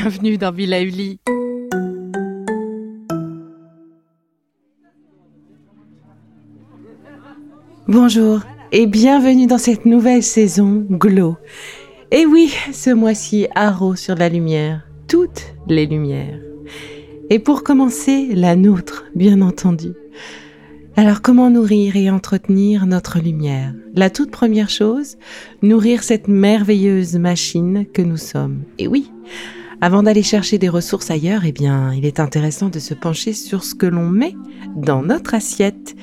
Bienvenue dans Villa Uli. Bonjour et bienvenue dans cette nouvelle saison Glow. Et oui, ce mois-ci, haro sur la lumière, toutes les lumières. Et pour commencer, la nôtre, bien entendu. Alors comment nourrir et entretenir notre lumière? La toute première chose, nourrir cette merveilleuse machine que nous sommes. Et oui, avant d'aller chercher des ressources ailleurs, eh bien, il est intéressant de se pencher sur ce que l'on met dans notre assiette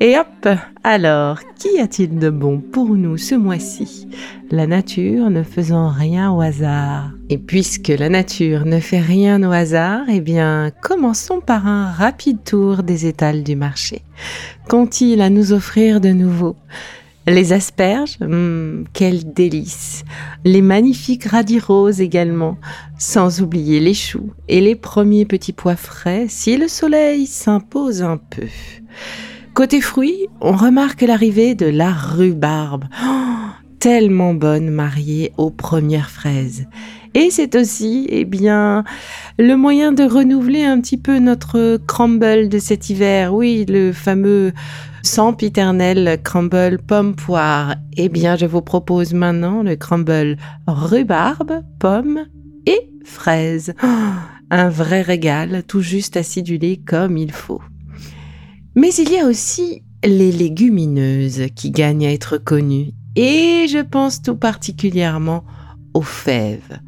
et hop, alors, qu'y a-t-il de bon pour nous ce mois-ci? La nature ne faisant rien au hasard. Et puisque la nature ne fait rien au hasard, eh bien, commençons par un rapide tour des étals du marché. Qu'ont-ils à nous offrir de nouveau? Les asperges, hmm, quel délice. Les magnifiques radis roses également, sans oublier les choux et les premiers petits pois frais si le soleil s'impose un peu. Côté fruits, on remarque l'arrivée de la rhubarbe. Oh, tellement bonne mariée aux premières fraises. Et c'est aussi, eh bien, le moyen de renouveler un petit peu notre crumble de cet hiver. Oui, le fameux sempiternel crumble pomme poire. Eh bien, je vous propose maintenant le crumble rhubarbe, pomme et fraise. Oh, un vrai régal, tout juste acidulé comme il faut. Mais il y a aussi les légumineuses qui gagnent à être connues. Et je pense tout particulièrement aux fèves.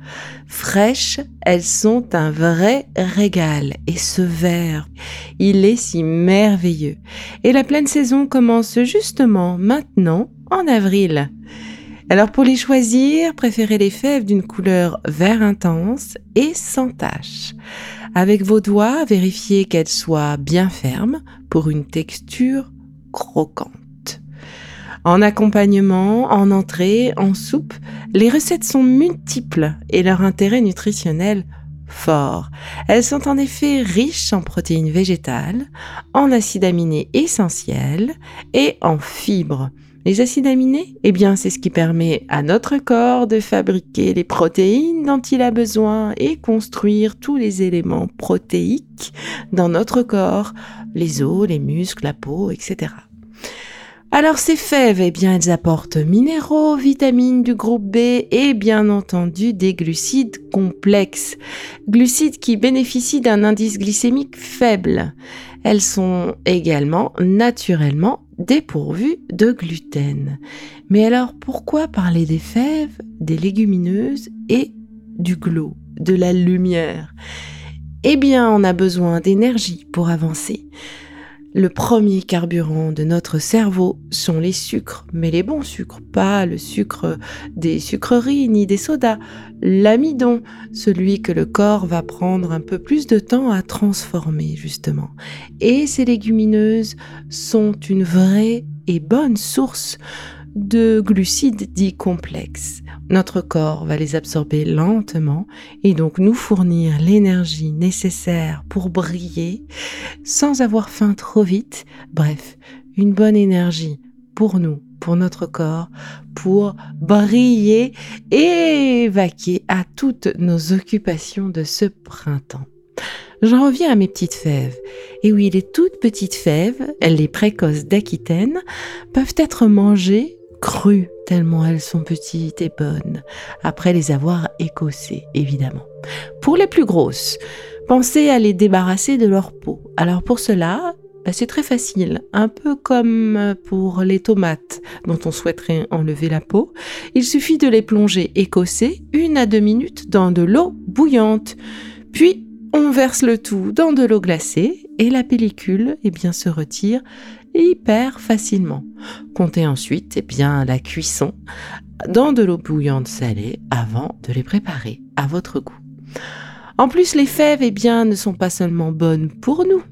Fraîches, elles sont un vrai régal. Et ce verre, il est si merveilleux. Et la pleine saison commence justement maintenant, en avril. Alors pour les choisir, préférez les fèves d'une couleur vert intense et sans tache. Avec vos doigts, vérifiez qu'elles soient bien fermes pour une texture croquante. En accompagnement, en entrée, en soupe, les recettes sont multiples et leur intérêt nutritionnel fort. Elles sont en effet riches en protéines végétales, en acides aminés essentiels et en fibres. Les acides aminés, eh bien, c'est ce qui permet à notre corps de fabriquer les protéines dont il a besoin et construire tous les éléments protéiques dans notre corps, les os, les muscles, la peau, etc. Alors ces fèves, eh bien, elles apportent minéraux, vitamines du groupe B et bien entendu des glucides complexes. Glucides qui bénéficient d'un indice glycémique faible. Elles sont également naturellement dépourvues de gluten. Mais alors pourquoi parler des fèves, des légumineuses et du glow, de la lumière? Eh bien, on a besoin d'énergie pour avancer. Le premier carburant de notre cerveau sont les sucres, mais les bons sucres, pas le sucre des sucreries ni des sodas, l'amidon, celui que le corps va prendre un peu plus de temps à transformer justement. Et ces légumineuses sont une vraie et bonne source de glucides dits complexes. Notre corps va les absorber lentement et donc nous fournir l'énergie nécessaire pour briller sans avoir faim trop vite. Bref, une bonne énergie pour nous, pour notre corps, pour briller et vaquer à toutes nos occupations de ce printemps. J'en reviens à mes petites fèves. Et oui, les toutes petites fèves, les précoces d'Aquitaine, peuvent être mangées crues tellement elles sont petites et bonnes, après les avoir écossées, évidemment. Pour les plus grosses, pensez à les débarrasser de leur peau. Alors pour cela, bah, c'est très facile, un peu comme pour les tomates dont on souhaiterait enlever la peau. Il suffit de les plonger écossés une à deux minutes dans de l'eau bouillante. Puis on verse le tout dans de l'eau glacée et la pellicule eh bien, se retire hyper facilement. Comptez ensuite eh bien, la cuisson dans de l'eau bouillante salée avant de les préparer à votre goût. En plus, les fèves eh bien, ne sont pas seulement bonnes pour nous,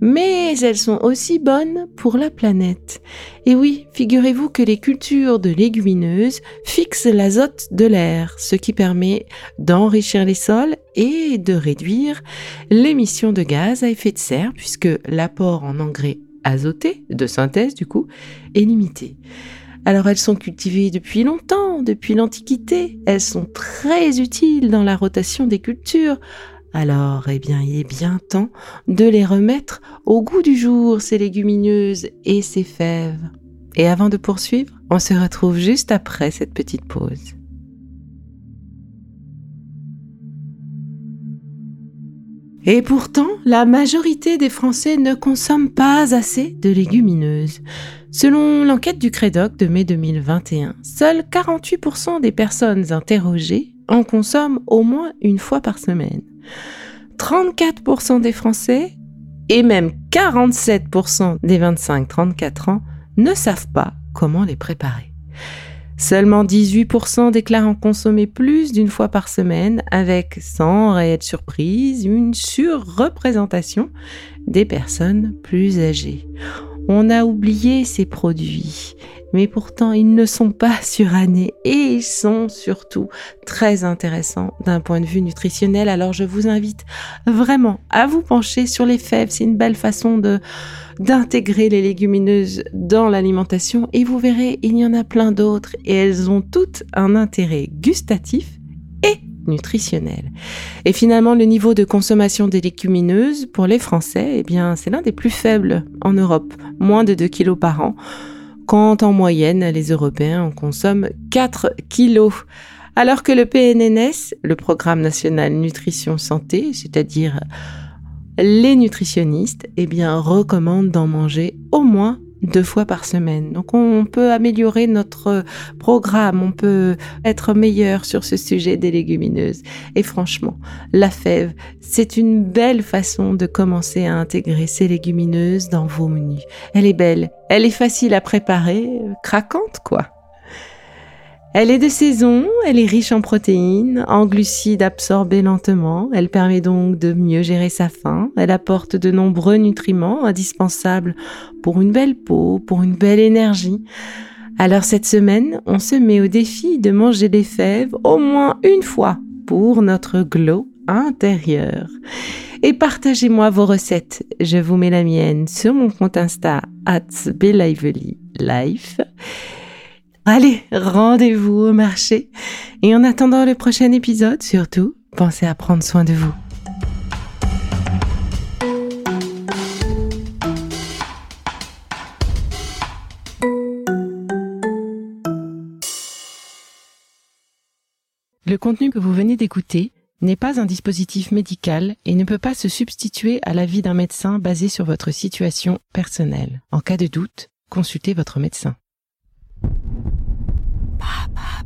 mais elles sont aussi bonnes pour la planète. Et oui, figurez-vous que les cultures de légumineuses fixent l'azote de l'air, ce qui permet d'enrichir les sols et de réduire l'émission de gaz à effet de serre, puisque l'apport en engrais azotés, de synthèse du coup, est limité. Alors elles sont cultivées depuis longtemps, depuis l'Antiquité, elles sont très utiles dans la rotation des cultures, alors, eh bien, il est bien temps de les remettre au goût du jour, ces légumineuses et ces fèves. Et avant de poursuivre, on se retrouve juste après cette petite pause. Et pourtant, la majorité des Français ne consomment pas assez de légumineuses. Selon l'enquête du Crédoc de mai 2021, seuls 48% des personnes interrogées en consomment au moins une fois par semaine. 34% des Français et même 47% des 25-34 ans ne savent pas comment les préparer. Seulement 18% déclarent en consommer plus d'une fois par semaine, avec, sans réelle surprise, une surreprésentation des personnes plus âgées. On a oublié ces produits. Mais pourtant ils ne sont pas surannés et ils sont surtout très intéressants d'un point de vue nutritionnel. Alors je vous invite vraiment à vous pencher sur les fèves, c'est une belle façon d'intégrer les légumineuses dans l'alimentation. Et vous verrez, il y en a plein d'autres. Et elles ont toutes un intérêt gustatif et nutritionnel. Et finalement, le niveau de consommation des légumineuses pour les Français, eh c'est l'un des plus faibles en Europe, moins de 2 kilos par an quand en moyenne les Européens en consomment 4 kilos. Alors que le PNNS, le Programme national nutrition santé, c'est-à-dire les nutritionnistes, eh recommandent d'en manger au moins deux fois par semaine. Donc on peut améliorer notre programme, on peut être meilleur sur ce sujet des légumineuses. Et franchement, la fève, c'est une belle façon de commencer à intégrer ces légumineuses dans vos menus. Elle est belle, elle est facile à préparer, craquante quoi. Elle est de saison, elle est riche en protéines, en glucides absorbés lentement, elle permet donc de mieux gérer sa faim, elle apporte de nombreux nutriments indispensables pour une belle peau, pour une belle énergie. Alors cette semaine, on se met au défi de manger des fèves au moins une fois pour notre glow intérieur. Et partagez-moi vos recettes. Je vous mets la mienne sur mon compte Insta at Life. Allez, rendez-vous au marché. Et en attendant le prochain épisode, surtout, pensez à prendre soin de vous. Le contenu que vous venez d'écouter n'est pas un dispositif médical et ne peut pas se substituer à l'avis d'un médecin basé sur votre situation personnelle. En cas de doute, consultez votre médecin. Ba, ba.